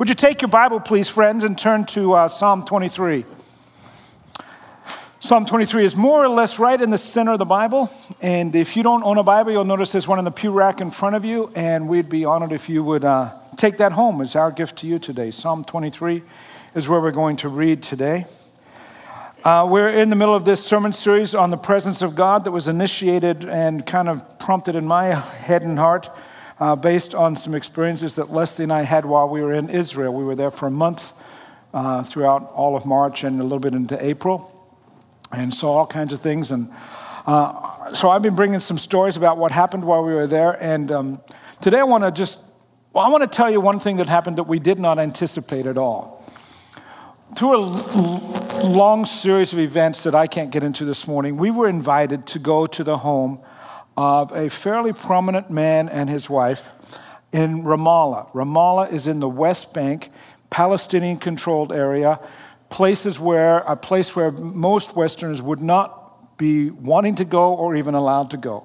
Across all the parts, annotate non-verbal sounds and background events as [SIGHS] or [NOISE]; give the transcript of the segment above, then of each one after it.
Would you take your Bible, please, friends, and turn to uh, Psalm 23? Psalm 23 is more or less right in the center of the Bible. And if you don't own a Bible, you'll notice there's one in the pew rack in front of you. And we'd be honored if you would uh, take that home as our gift to you today. Psalm 23 is where we're going to read today. Uh, we're in the middle of this sermon series on the presence of God that was initiated and kind of prompted in my [LAUGHS] head and heart uh, based on some experiences that Leslie and I had while we were in Israel. We were there for a month uh, throughout all of March and a little bit into April and saw all kinds of things. And uh, so I've been bringing some stories about what happened while we were there. And um, today I want to just, well, I want to tell you one thing that happened that we did not anticipate at all through a long series of events that I can't get into this morning, we were invited to go to the home of a fairly prominent man and his wife in Ramallah. Ramallah is in the West Bank, Palestinian controlled area, places where a place where most Westerners would not be wanting to go or even allowed to go.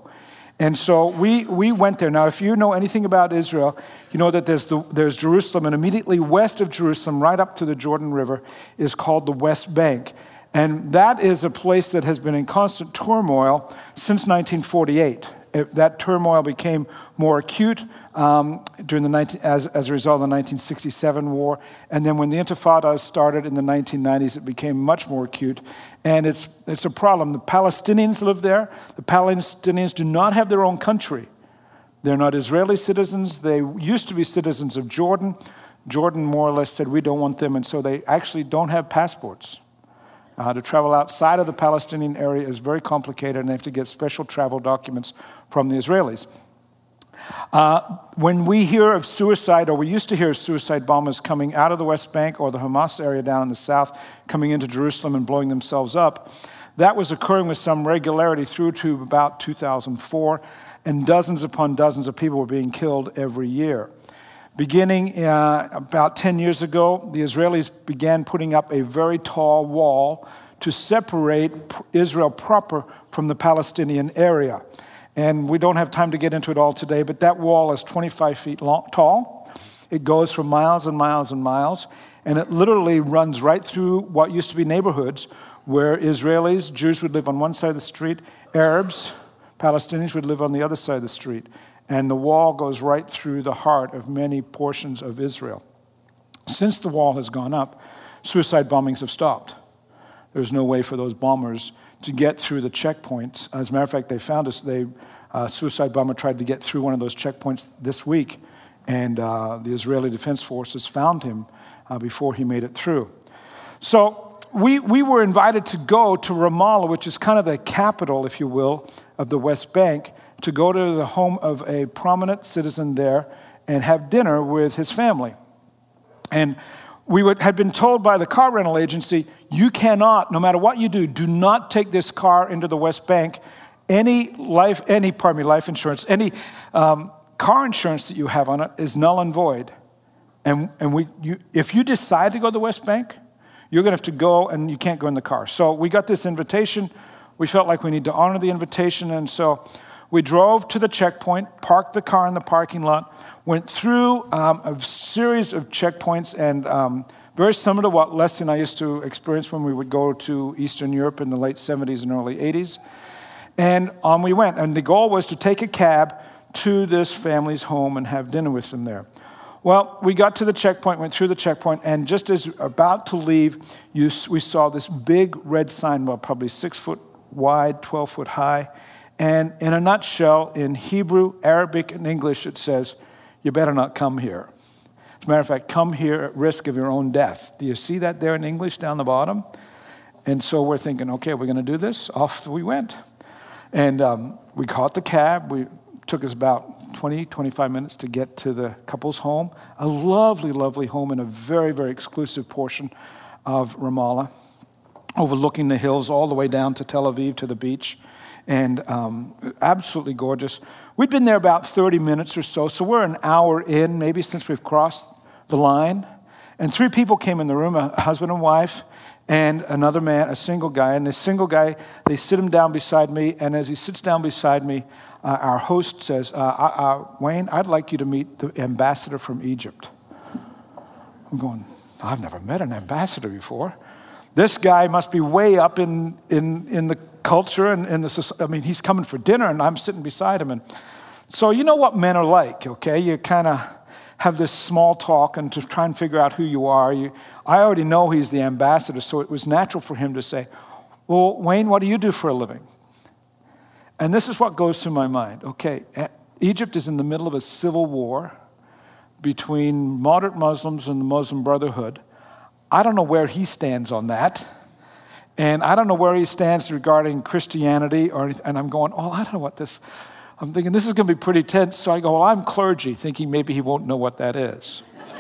And so we, we went there. Now, if you know anything about Israel, you know that there's, the, there's Jerusalem, and immediately west of Jerusalem, right up to the Jordan River, is called the West Bank. And that is a place that has been in constant turmoil since 1948. It, that turmoil became more acute um, during the 19, as, as a result of the 1967 war. And then when the Intifada started in the 1990s, it became much more acute. And it's, it's a problem. The Palestinians live there. The Palestinians do not have their own country. They're not Israeli citizens. They used to be citizens of Jordan. Jordan more or less said, We don't want them. And so they actually don't have passports. Uh, to travel outside of the Palestinian area is very complicated, and they have to get special travel documents from the Israelis. Uh, when we hear of suicide, or we used to hear of suicide bombers coming out of the West Bank or the Hamas area down in the south, coming into Jerusalem and blowing themselves up, that was occurring with some regularity through to about 2004, and dozens upon dozens of people were being killed every year. Beginning uh, about 10 years ago, the Israelis began putting up a very tall wall to separate Israel proper from the Palestinian area. And we don't have time to get into it all today, but that wall is 25 feet long, tall. It goes for miles and miles and miles, and it literally runs right through what used to be neighborhoods where Israelis, Jews would live on one side of the street, Arabs, Palestinians would live on the other side of the street. And the wall goes right through the heart of many portions of Israel. Since the wall has gone up, suicide bombings have stopped. There's no way for those bombers to get through the checkpoints. As a matter of fact, they found us, they, uh, suicide bomber tried to get through one of those checkpoints this week, and uh, the Israeli Defense Forces found him uh, before he made it through. So we, we were invited to go to Ramallah, which is kind of the capital, if you will, of the West Bank, to go to the home of a prominent citizen there and have dinner with his family. And we would, had been told by the car rental agency, you cannot, no matter what you do, do not take this car into the West Bank. Any life, any, pardon me, life insurance, any um, car insurance that you have on it is null and void. And, and we, you, if you decide to go to the West Bank, you're going to have to go and you can't go in the car. So we got this invitation. We felt like we need to honor the invitation. And so we drove to the checkpoint, parked the car in the parking lot, went through um, a series of checkpoints and um, very similar to what Leslie and I used to experience when we would go to Eastern Europe in the late 70s and early 80s. And on we went. And the goal was to take a cab to this family's home and have dinner with them there. Well, we got to the checkpoint, went through the checkpoint, and just as about to leave, you, we saw this big red sign, well, probably six foot wide, 12 foot high. And in a nutshell, in Hebrew, Arabic, and English, it says, You better not come here. As a matter of fact, come here at risk of your own death. Do you see that there in English down the bottom? And so we're thinking, okay, we're going to do this. Off we went. And um, we caught the cab. We took us about 20, 25 minutes to get to the couple's home. A lovely, lovely home in a very, very exclusive portion of Ramallah, overlooking the hills all the way down to Tel Aviv to the beach. And um, absolutely gorgeous. We'd been there about 30 minutes or so, so we're an hour in, maybe since we've crossed the line. And three people came in the room a husband and wife, and another man, a single guy. And this single guy, they sit him down beside me, and as he sits down beside me, uh, our host says, uh, uh, uh Wayne, I'd like you to meet the ambassador from Egypt. I'm going, I've never met an ambassador before. This guy must be way up in, in, in the culture and in the, I mean, he's coming for dinner and I'm sitting beside him. And so, you know what men are like, okay? You kind of have this small talk and to try and figure out who you are. You, I already know he's the ambassador, so it was natural for him to say, Well, Wayne, what do you do for a living? And this is what goes through my mind. Okay, Egypt is in the middle of a civil war between moderate Muslims and the Muslim Brotherhood. I don't know where he stands on that. And I don't know where he stands regarding Christianity or. And I'm going, oh, I don't know what this, I'm thinking this is going to be pretty tense. So I go, well, I'm clergy, thinking maybe he won't know what that is. [LAUGHS]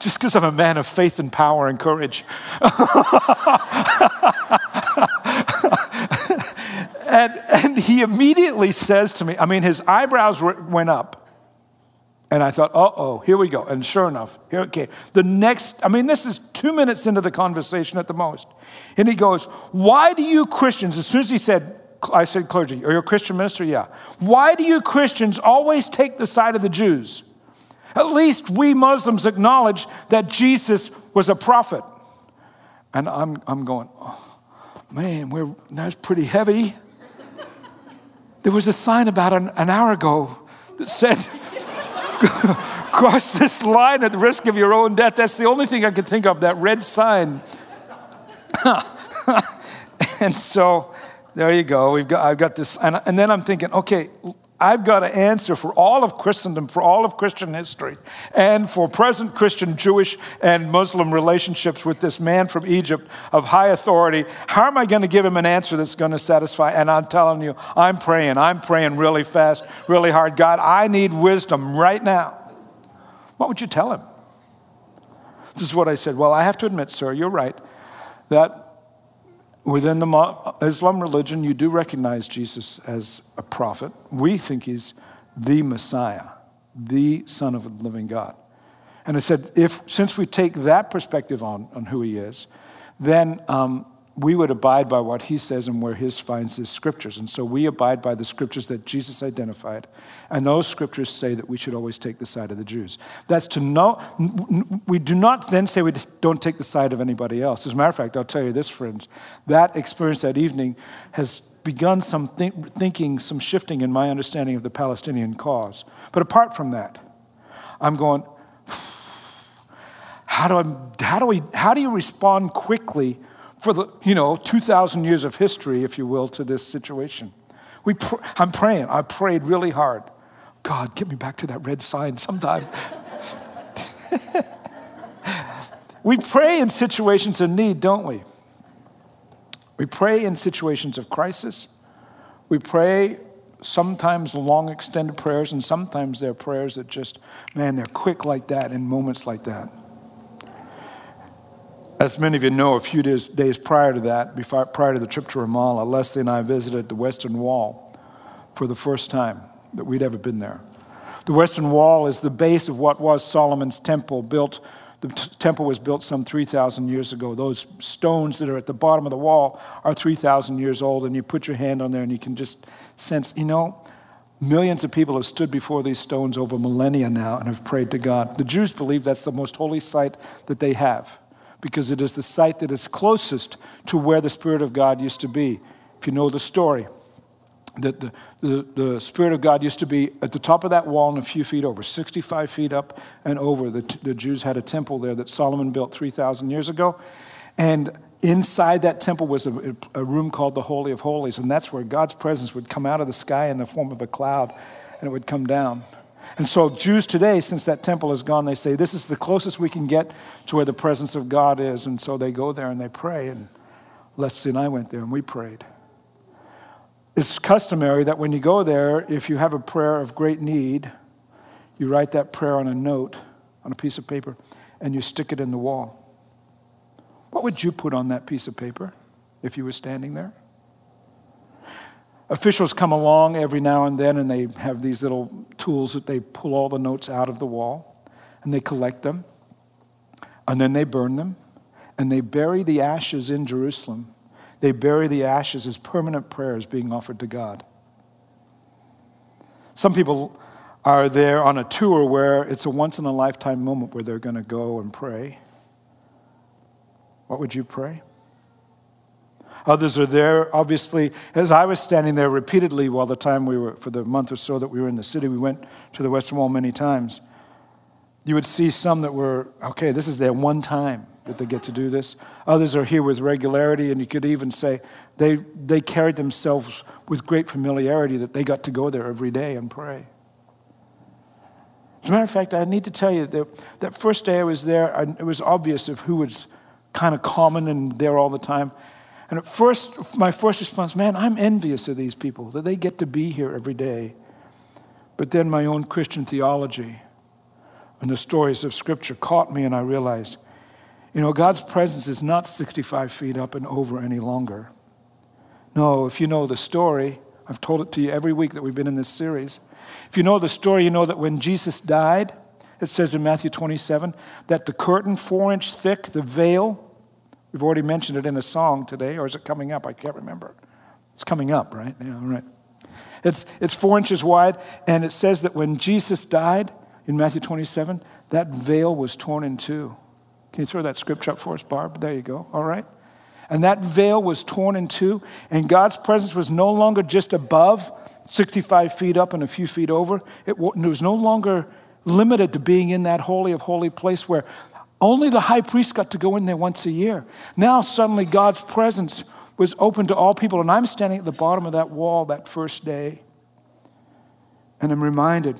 Just because I'm a man of faith and power and courage. [LAUGHS] and, and he immediately says to me, I mean, his eyebrows went up. And I thought, uh oh, here we go. And sure enough, here, okay. The next, I mean, this is two minutes into the conversation at the most. And he goes, Why do you Christians, as soon as he said, I said, clergy, are you a Christian minister? Yeah. Why do you Christians always take the side of the Jews? At least we Muslims acknowledge that Jesus was a prophet. And I'm, I'm going, oh, man, we're, that's pretty heavy. There was a sign about an, an hour ago that said, [LAUGHS] cross this line at the risk of your own death. That's the only thing I could think of, that red sign. [LAUGHS] and so there you go. We've got, I've got this. And, and then I'm thinking, okay, I've got to answer for all of Christendom, for all of Christian history, and for present Christian, Jewish, and Muslim relationships with this man from Egypt of high authority. How am I going to give him an answer that's going to satisfy? And I'm telling you, I'm praying. I'm praying really fast, really hard. God, I need wisdom right now. What would you tell him? This is what I said. Well, I have to admit, sir, you're right, that within the Islam religion, you do recognize Jesus as a prophet. We think he's the Messiah, the Son of the living God. And I said, if since we take that perspective on, on who he is, then um, we would abide by what he says and where his finds his scriptures. And so we abide by the scriptures that Jesus identified. And those scriptures say that we should always take the side of the Jews. That's to know, we do not then say we don't take the side of anybody else. As a matter of fact, I'll tell you this, friends, that experience that evening has begun some think, thinking, some shifting in my understanding of the Palestinian cause. But apart from that, I'm going, [SIGHS] how do, I, how do, we, how do you respond quickly for the, you know, 2,000 years of history, if you will, to this situation. We pr- I'm praying. I prayed really hard. God, get me back to that red sign sometime. [LAUGHS] we pray in situations of need, don't we? We pray in situations of crisis. We pray sometimes long extended prayers, and sometimes they're prayers that just, man, they're quick like that in moments like that. As many of you know, a few days, days prior to that, before, prior to the trip to Ramallah, Leslie and I visited the Western Wall for the first time that we'd ever been there. The Western Wall is the base of what was Solomon's temple, built the temple was built some 3,000 years ago. Those stones that are at the bottom of the wall are 3,000 years old, and you put your hand on there and you can just sense, you know, millions of people have stood before these stones over millennia now and have prayed to God. The Jews believe that's the most holy site that they have because it is the site that is closest to where the Spirit of God used to be. If you know the story, that the, the, the, Spirit of God used to be at the top of that wall and a few feet over, 65 feet up and over. The, the Jews had a temple there that Solomon built 3,000 years ago. And inside that temple was a, a room called the Holy of Holies. And that's where God's presence would come out of the sky in the form of a cloud and it would come down. And so, Jews today, since that temple is gone, they say, This is the closest we can get to where the presence of God is. And so they go there and they pray. And Leslie and I went there and we prayed. It's customary that when you go there, if you have a prayer of great need, you write that prayer on a note, on a piece of paper, and you stick it in the wall. What would you put on that piece of paper if you were standing there? Officials come along every now and then and they have these little tools that they pull all the notes out of the wall and they collect them and then they burn them and they bury the ashes in Jerusalem. They bury the ashes as permanent prayers being offered to God. Some people are there on a tour where it's a once in a lifetime moment where they're going to go and pray. What would you pray? Others are there, obviously, as I was standing there repeatedly while the time we were, for the month or so that we were in the city, we went to the Western Wall many times. You would see some that were, okay, this is their one time that they get to do this. Others are here with regularity, and you could even say they, they carried themselves with great familiarity that they got to go there every day and pray. As a matter of fact, I need to tell you that that first day I was there, it was obvious of who was kind of common and there all the time. And at first, my first response, man, I'm envious of these people that they get to be here every day. But then my own Christian theology and the stories of Scripture caught me, and I realized, you know, God's presence is not 65 feet up and over any longer. No, if you know the story, I've told it to you every week that we've been in this series. If you know the story, you know that when Jesus died, it says in Matthew 27 that the curtain, four inch thick, the veil, we've already mentioned it in a song today, or is it coming up? I can't remember. It's coming up, right? Yeah, all right. It's, it's four inches wide, and it says that when Jesus died in Matthew 27, that veil was torn in two. Can you throw that scripture up for us, Barb? There you go. All right. And that veil was torn in two, and God's presence was no longer just above, 65 feet up and a few feet over. It was no longer limited to being in that holy of holy place where only the high priest got to go in there once a year. Now, suddenly, God's presence was open to all people, and I'm standing at the bottom of that wall that first day, and I'm reminded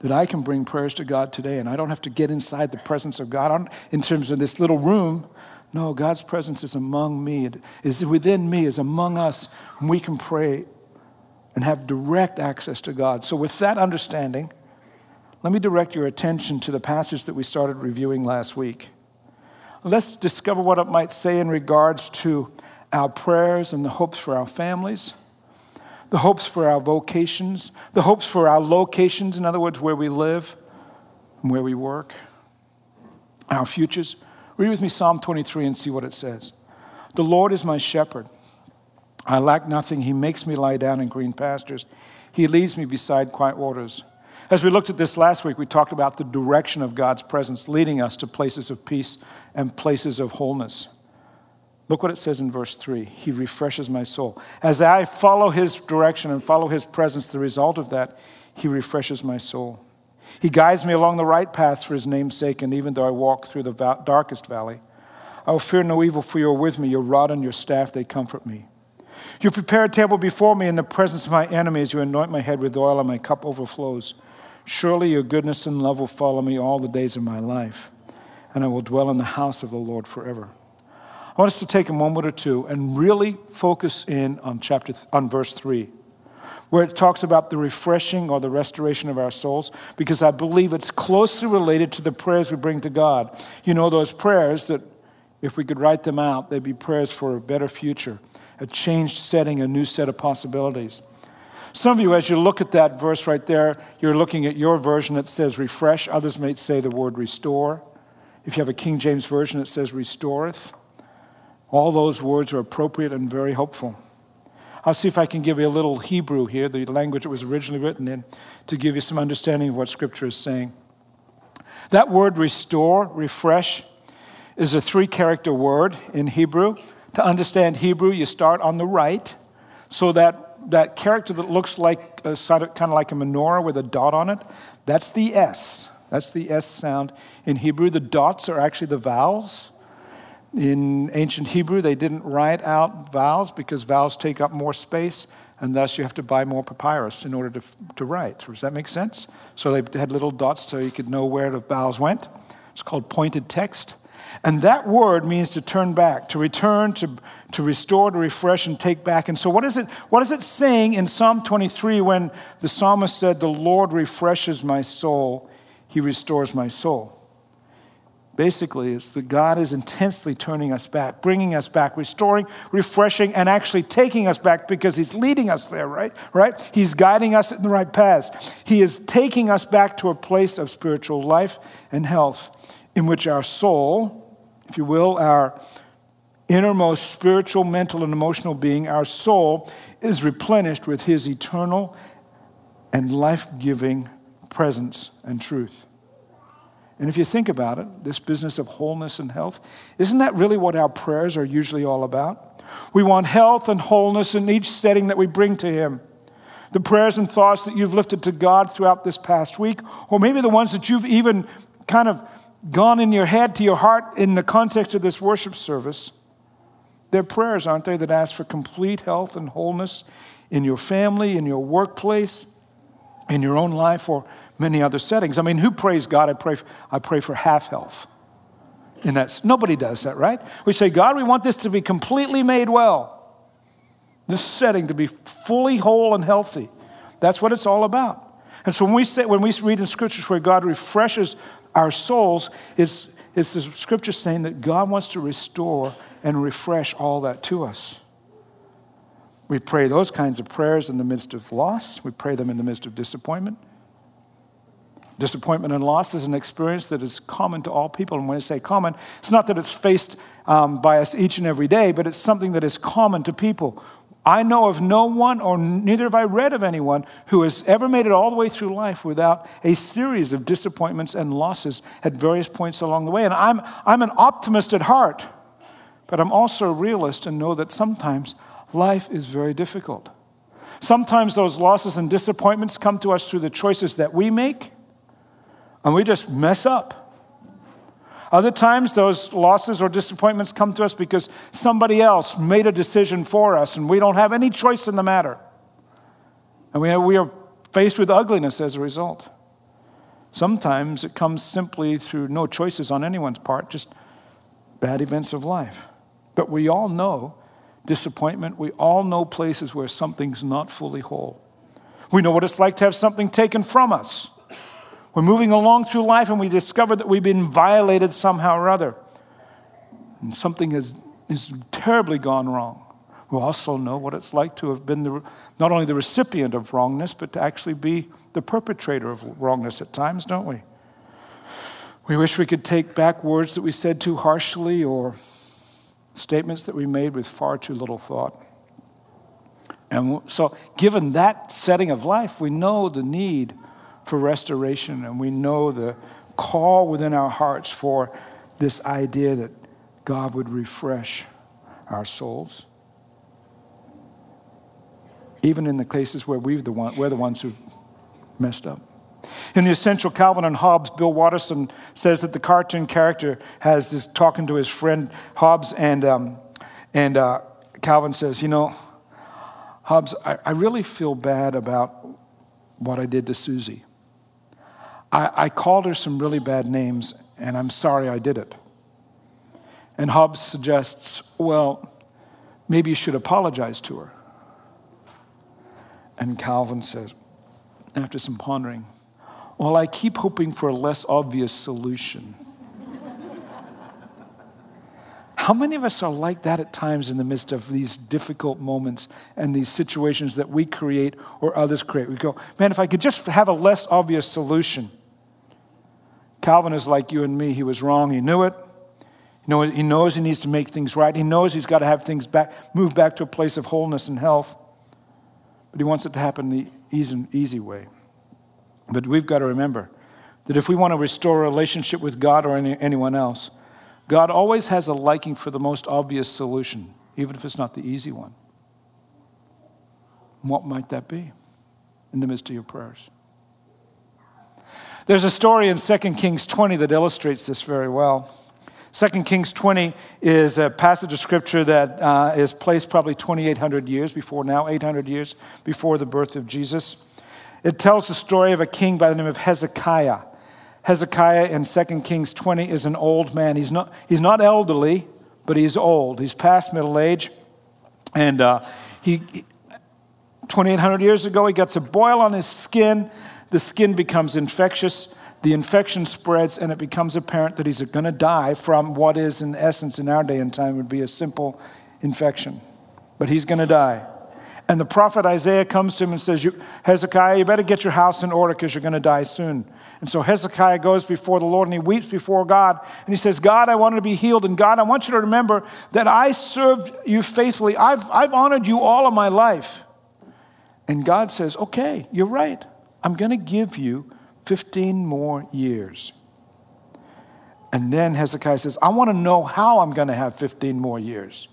that I can bring prayers to God today, and I don't have to get inside the presence of God in terms of this little room. No, God's presence is among me, it is within me, is among us, and we can pray and have direct access to God. So, with that understanding, let me direct your attention to the passage that we started reviewing last week. Let's discover what it might say in regards to our prayers and the hopes for our families, the hopes for our vocations, the hopes for our locations, in other words, where we live and where we work, our futures. Read with me Psalm 23 and see what it says. The Lord is my shepherd. I lack nothing. He makes me lie down in green pastures. He leads me beside quiet waters. As we looked at this last week, we talked about the direction of God's presence leading us to places of peace and places of wholeness. Look what it says in verse 3 He refreshes my soul. As I follow His direction and follow His presence, the result of that, He refreshes my soul. He guides me along the right path for his name's sake, and even though I walk through the darkest valley, I will fear no evil, for you are with me. Your rod and your staff, they comfort me. You prepare a table before me in the presence of my enemies. You anoint my head with oil, and my cup overflows. Surely your goodness and love will follow me all the days of my life, and I will dwell in the house of the Lord forever. I want us to take a moment or two and really focus in on chapter on verse 3 where it talks about the refreshing or the restoration of our souls, because I believe it's closely related to the prayers we bring to God. You know, those prayers that, if we could write them out, they'd be prayers for a better future, a changed setting, a new set of possibilities. Some of you, as you look at that verse right there, you're looking at your version that says refresh. Others may say the word restore. If you have a King James version, it says restoreth. All those words are appropriate and very hopeful. I'll see if I can give you a little Hebrew here, the language it was originally written in, to give you some understanding of what Scripture is saying. That word restore, refresh, is a three character word in Hebrew. To understand Hebrew, you start on the right, so that, that character that looks like uh, a, kind of like a menorah with a dot on it, that's the S. That's the S sound in Hebrew. The dots are actually the vowels. In ancient Hebrew, they didn't write out vowels because vowels take up more space, and thus you have to buy more papyrus in order to, to write. Does that make sense? So they had little dots so you could know where the vowels went. It's called pointed text. And that word means to turn back, to return, to, to restore, to refresh, and take back. And so, what is, it, what is it saying in Psalm 23 when the psalmist said, The Lord refreshes my soul, he restores my soul? Basically, it's that God is intensely turning us back, bringing us back, restoring, refreshing, and actually taking us back because He's leading us there, right? Right? He's guiding us in the right paths. He is taking us back to a place of spiritual life and health in which our soul, if you will, our innermost spiritual, mental, and emotional being, our soul is replenished with His eternal and life giving presence and truth. And if you think about it, this business of wholeness and health, isn't that really what our prayers are usually all about? We want health and wholeness in each setting that we bring to Him. The prayers and thoughts that you've lifted to God throughout this past week, or maybe the ones that you've even kind of gone in your head to your heart in the context of this worship service, they're prayers, aren't they, that ask for complete health and wholeness in your family, in your workplace, in your own life, or many other settings. I mean, who prays God? I pray, I pray for half health. And that's nobody does that, right? We say, God, we want this to be completely made well. This setting to be fully whole and healthy. That's what it's all about. And so when we say when we read in scriptures where God refreshes our souls, it's, it's the scripture saying that God wants to restore and refresh all that to us. We pray those kinds of prayers in the midst of loss. We pray them in the midst of disappointment. Disappointment and loss is an experience that is common to all people. And when I say common, it's not that it's faced um, by us each and every day, but it's something that is common to people. I know of no one, or neither have I read of anyone, who has ever made it all the way through life without a series of disappointments and losses at various points along the way. And I'm, I'm an optimist at heart, but I'm also a realist and know that sometimes life is very difficult. Sometimes those losses and disappointments come to us through the choices that we make, and we just mess up. Other times, those losses or disappointments come to us because somebody else made a decision for us and we don't have any choice in the matter. And we, we are faced with ugliness as a result. Sometimes it comes simply through no choices on anyone's part, just bad events of life. But we all know disappointment. We all know places where something's not fully whole. We know what it's like to have something taken from us. We're moving along through life and we discover that we've been violated somehow or other. And something has, has terribly gone wrong. We also know what it's like to have been the, not only the recipient of wrongness, but to actually be the perpetrator of wrongness at times, don't we? We wish we could take back words that we said too harshly or statements that we made with far too little thought. And so, given that setting of life, we know the need for restoration, and we know the call within our hearts for this idea that God would refresh our souls. Even in the cases where we're the, one, we're the ones who messed up. In the essential Calvin and Hobbes, Bill Watterson says that the cartoon character has this talking to his friend Hobbes, and, um, and uh, Calvin says, You know, Hobbes, I, I really feel bad about what I did to Susie. I, I called her some really bad names, and I'm sorry I did it. And Hobbes suggests, well, maybe you should apologize to her. And Calvin says, after some pondering, well, I keep hoping for a less obvious solution. How many of us are like that at times in the midst of these difficult moments and these situations that we create or others create? We go, man, if I could just have a less obvious solution. Calvin is like you and me. He was wrong. He knew it. He knows he needs to make things right. He knows he's got to have things back, move back to a place of wholeness and health. But he wants it to happen the easy, easy way. But we've got to remember that if we want to restore a relationship with God or any, anyone else, God always has a liking for the most obvious solution, even if it's not the easy one. What might that be in the midst of your prayers? There's a story in 2 Kings 20 that illustrates this very well. 2 Kings 20 is a passage of scripture that uh, is placed probably 2,800 years before now, 800 years before the birth of Jesus. It tells the story of a king by the name of Hezekiah. Hezekiah in 2 Kings 20 is an old man. He's not, he's not elderly, but he's old. He's past middle age. And uh, he, 2,800 years ago, he gets a boil on his skin the skin becomes infectious, the infection spreads, and it becomes apparent that he's going to die from what is, in essence, in our day and time, would be a simple infection. But he's going to die. And the prophet Isaiah comes to him and says, Hezekiah, you better get your house in order because you're going to die soon. And so Hezekiah goes before the Lord and he weeps before God. And he says, God, I want to be healed. And God, I want you to remember that I served you faithfully. I've, I've honored you all of my life. And God says, Okay, you're right. I'm going to give you 15 more years. And then Hezekiah says, I want to know how I'm going to have 15 more years.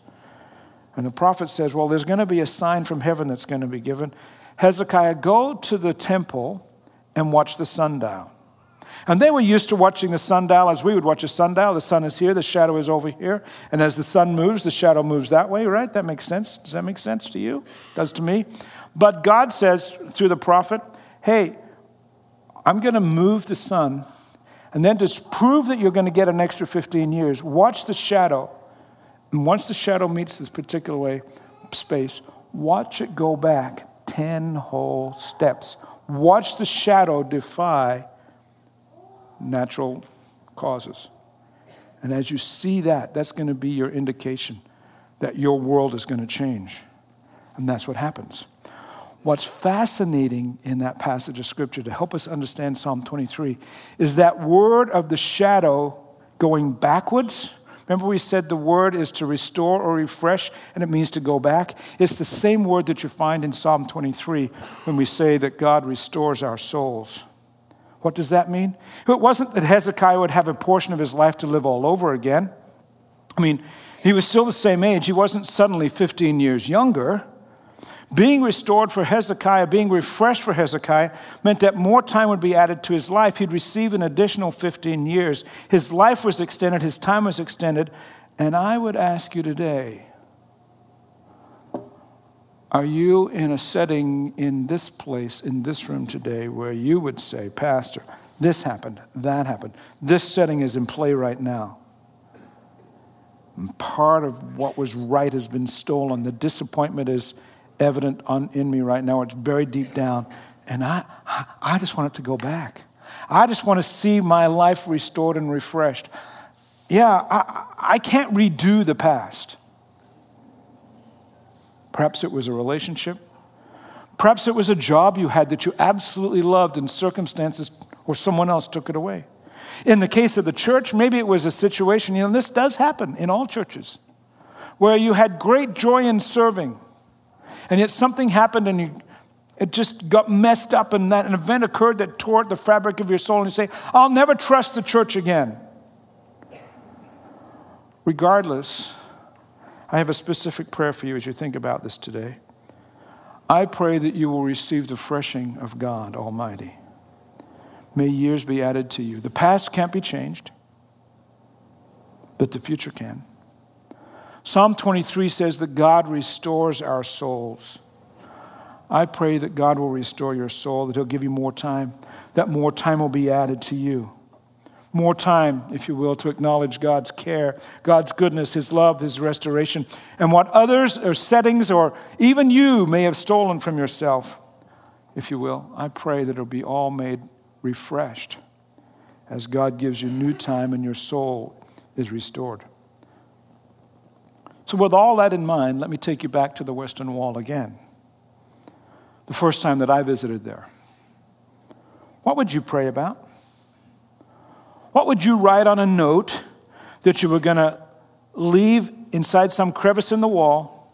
And the prophet says, Well, there's going to be a sign from heaven that's going to be given. Hezekiah, go to the temple and watch the sundial. And they were used to watching the sundial as we would watch a sundial. The sun is here, the shadow is over here. And as the sun moves, the shadow moves that way, right? That makes sense. Does that make sense to you? It does to me. But God says through the prophet, hey, I'm going to move the sun. And then to prove that you're going to get an extra 15 years, watch the shadow. And once the shadow meets this particular way, space, watch it go back 10 whole steps. Watch the shadow defy natural causes. And as you see that, that's going to be your indication that your world is going to change. And that's what happens. What's fascinating in that passage of scripture to help us understand Psalm 23 is that word of the shadow going backwards. Remember, we said the word is to restore or refresh, and it means to go back. It's the same word that you find in Psalm 23 when we say that God restores our souls. What does that mean? It wasn't that Hezekiah would have a portion of his life to live all over again. I mean, he was still the same age. He wasn't suddenly 15 years younger. Being restored for Hezekiah, being refreshed for Hezekiah, meant that more time would be added to his life. He'd receive an additional 15 years. His life was extended, his time was extended. And I would ask you today are you in a setting in this place, in this room today, where you would say, Pastor, this happened, that happened, this setting is in play right now? And part of what was right has been stolen. The disappointment is evident on, in me right now. It's buried deep down. And I, I just want it to go back. I just want to see my life restored and refreshed. Yeah, I, I can't redo the past. Perhaps it was a relationship. Perhaps it was a job you had that you absolutely loved and circumstances or someone else took it away. In the case of the church, maybe it was a situation, you know, this does happen in all churches, where you had great joy in serving and yet something happened and you, it just got messed up, and that an event occurred that tore the fabric of your soul, and you say, I'll never trust the church again. Regardless, I have a specific prayer for you as you think about this today. I pray that you will receive the freshing of God Almighty. May years be added to you. The past can't be changed, but the future can. Psalm 23 says that God restores our souls. I pray that God will restore your soul, that He'll give you more time, that more time will be added to you. More time, if you will, to acknowledge God's care, God's goodness, His love, His restoration, and what others or settings or even you may have stolen from yourself, if you will. I pray that it'll be all made refreshed as God gives you new time and your soul is restored. So, with all that in mind, let me take you back to the Western Wall again. The first time that I visited there. What would you pray about? What would you write on a note that you were going to leave inside some crevice in the wall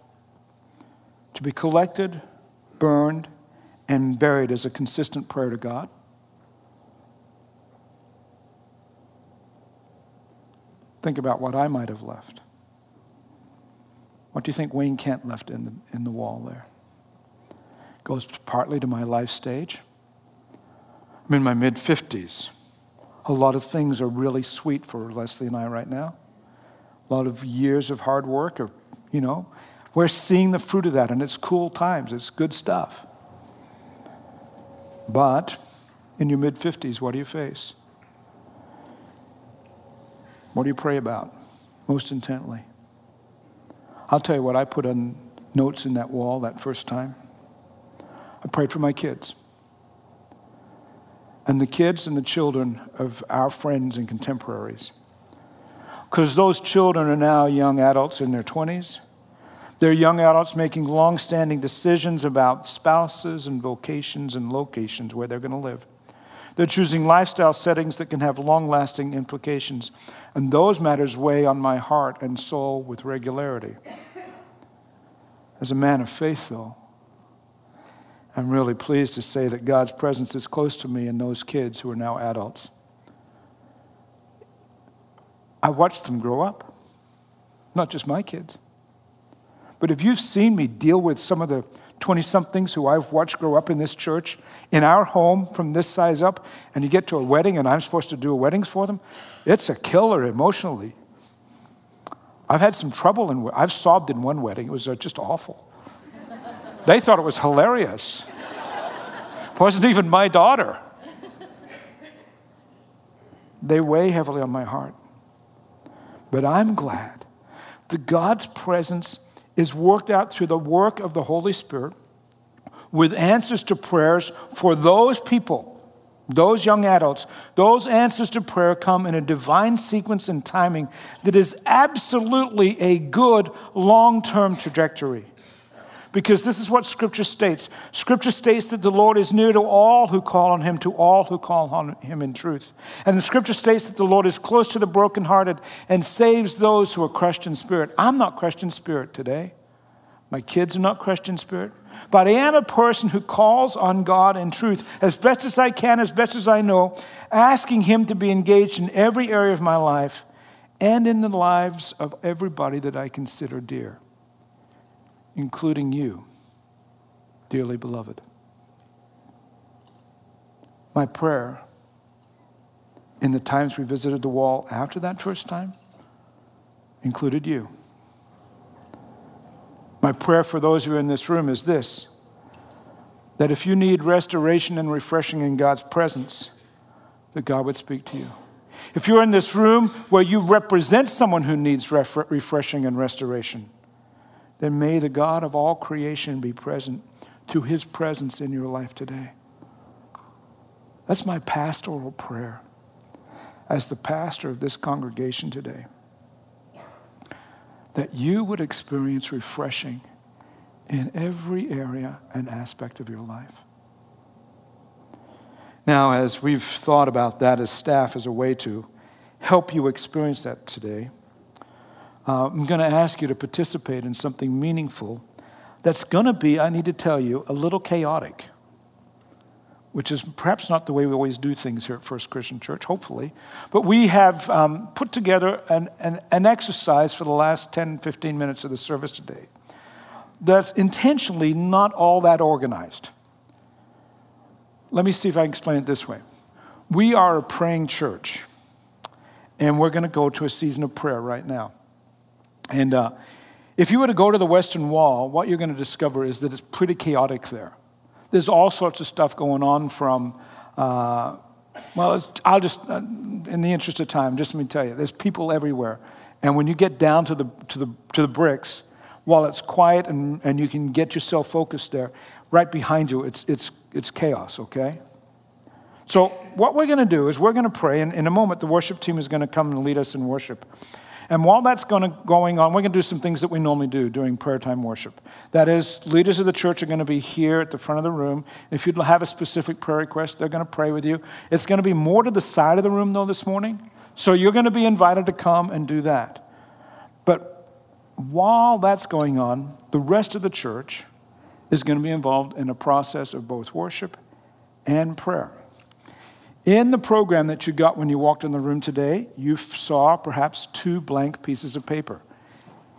to be collected, burned, and buried as a consistent prayer to God? Think about what I might have left. What do you think Wayne Kent left in the, in the wall there? Goes partly to my life stage. I'm in my mid 50s. A lot of things are really sweet for Leslie and I right now. A lot of years of hard work, or, you know, we're seeing the fruit of that, and it's cool times. It's good stuff. But in your mid 50s, what do you face? What do you pray about most intently? I'll tell you what, I put on notes in that wall that first time. I prayed for my kids. And the kids and the children of our friends and contemporaries. Because those children are now young adults in their 20s. They're young adults making long standing decisions about spouses and vocations and locations where they're going to live. They're choosing lifestyle settings that can have long lasting implications. And those matters weigh on my heart and soul with regularity. As a man of faith, though, I'm really pleased to say that God's presence is close to me and those kids who are now adults. I watched them grow up, not just my kids. But if you've seen me deal with some of the 20 somethings who I've watched grow up in this church, in our home from this size up, and you get to a wedding and I'm supposed to do weddings for them, it's a killer emotionally. I've had some trouble, and I've sobbed in one wedding. It was uh, just awful. They thought it was hilarious. It wasn't even my daughter. They weigh heavily on my heart. But I'm glad that God's presence is worked out through the work of the Holy Spirit with answers to prayers for those people, those young adults. Those answers to prayer come in a divine sequence and timing that is absolutely a good long term trajectory because this is what Scripture states. Scripture states that the Lord is near to all who call on Him, to all who call on Him in truth. And the Scripture states that the Lord is close to the brokenhearted and saves those who are crushed in spirit. I'm not crushed in spirit today. My kids are not crushed in spirit. But I am a person who calls on God in truth as best as I can, as best as I know, asking Him to be engaged in every area of my life and in the lives of everybody that I consider dear including you, dearly beloved. My prayer in the times we visited the wall after that first time included you. My prayer for those who are in this room is this that if you need restoration and refreshing in God's presence, that God would speak to you. If you're in this room where you represent someone who needs refreshing and restoration, then may the God of all creation be present through his presence in your life today. That's my pastoral prayer as the pastor of this congregation today. That you would experience refreshing in every area and aspect of your life. Now, as we've thought about that as staff as a way to help you experience that today, uh, I'm going to ask you to participate in something meaningful that's going to be, I need to tell you, a little chaotic, which is perhaps not the way we always do things here at First Christian Church, hopefully. But we have um, put together an, an, an exercise for the last 10, 15 minutes of the service today that's intentionally not all that organized. Let me see if I can explain it this way. We are a praying church, and we're going to go to a season of prayer right now. And uh, if you were to go to the Western Wall, what you're going to discover is that it's pretty chaotic there. There's all sorts of stuff going on from, uh, well, I'll just, uh, in the interest of time, just let me tell you, there's people everywhere. And when you get down to the, to the, to the bricks, while it's quiet and, and you can get yourself focused there, right behind you, it's, it's, it's chaos, okay? So, what we're going to do is we're going to pray, and in a moment, the worship team is going to come and lead us in worship. And while that's going, on, we're going to do some things that we normally do during prayer time worship. That is, leaders of the church are going to be here at the front of the room. If you have a specific prayer request, they're going to pray with you. It's going to be more to the side of the room, though, this morning. So you're going to be invited to come and do that. But while that's going on, the rest of the church is going to be involved in a process of both worship and prayer. In the program that you got when you walked in the room today, you saw perhaps two blank pieces of paper.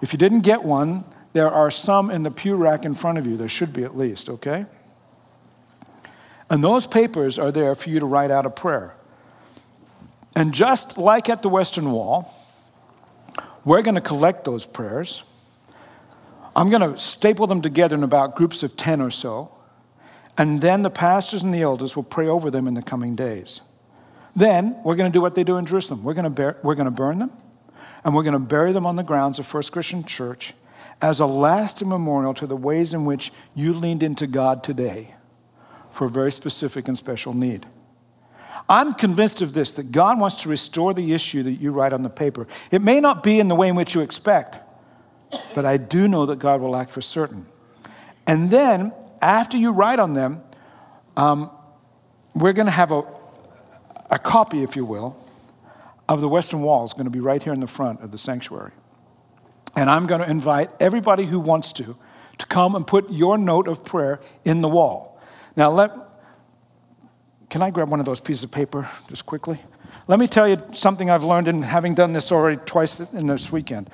If you didn't get one, there are some in the pew rack in front of you. There should be at least, okay? And those papers are there for you to write out a prayer. And just like at the Western Wall, we're going to collect those prayers. I'm going to staple them together in about groups of 10 or so. And then the pastors and the elders will pray over them in the coming days. Then we're going to do what they do in Jerusalem. We're going to, bear, we're going to burn them, and we're going to bury them on the grounds of First Christian Church as a lasting memorial to the ways in which you leaned into God today for a very specific and special need. I'm convinced of this that God wants to restore the issue that you write on the paper. It may not be in the way in which you expect, but I do know that God will act for certain. And then after you write on them, um, we're going to have a, a copy, if you will, of the Western Wall. It's going to be right here in the front of the sanctuary. And I'm going to invite everybody who wants to to come and put your note of prayer in the wall. Now, let, can I grab one of those pieces of paper just quickly? Let me tell you something I've learned in having done this already twice in this weekend.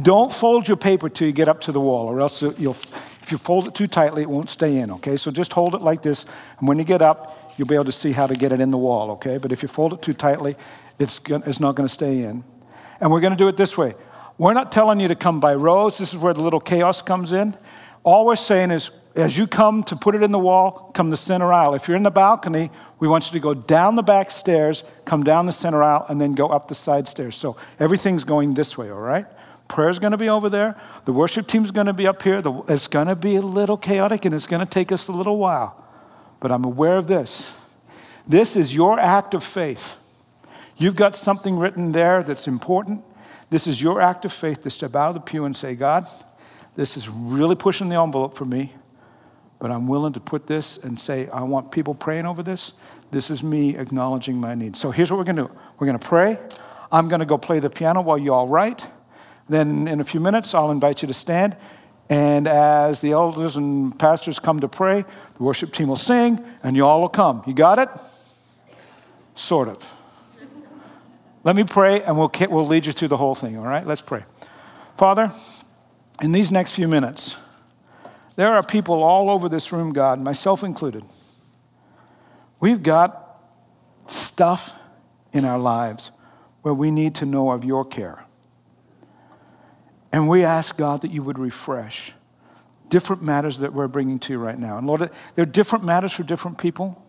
Don't fold your paper till you get up to the wall, or else you'll, if you fold it too tightly, it won't stay in, okay? So just hold it like this, and when you get up, you'll be able to see how to get it in the wall, okay? But if you fold it too tightly, it's, it's not to stay in. And we're to do it this way. We're not telling you to come by rows. This is where the little chaos comes in. All we're saying is, as you come to put it in the wall, come the center aisle. If you're in the balcony, we want you to go down the back stairs, come down the center aisle, and then go up the side stairs. So everything's going this way, all right? Prayer's going to be over there. The worship team's going to be up here. It's going to be a little chaotic and it's going to take us a little while. But I'm aware of this. This is your act of faith. You've got something written there that's important. This is your act of faith to step out of the pew and say, God, this is really pushing the envelope for me, but I'm willing to put this and say, I want people praying over this. This is me acknowledging my need. So here's what we're going to do we're going to pray. I'm going to go play the piano while you all write. Then, in a few minutes, I'll invite you to stand. And as the elders and pastors come to pray, the worship team will sing, and you all will come. You got it? Sort of. Let me pray, and we'll, we'll lead you through the whole thing, all right? Let's pray. Father, in these next few minutes, there are people all over this room, God, myself included. We've got stuff in our lives where we need to know of your care. And we ask, God, that you would refresh different matters that we're bringing to you right now. And Lord, there are different matters for different people.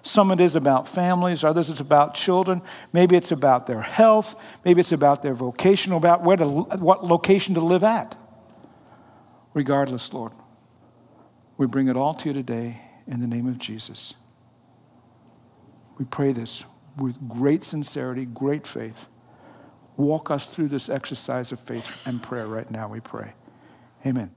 Some it is about families, others it's about children. Maybe it's about their health. Maybe it's about their vocation, or about where to, what location to live at. Regardless, Lord, we bring it all to you today in the name of Jesus. We pray this with great sincerity, great faith. Walk us through this exercise of faith and prayer right now, we pray. Amen.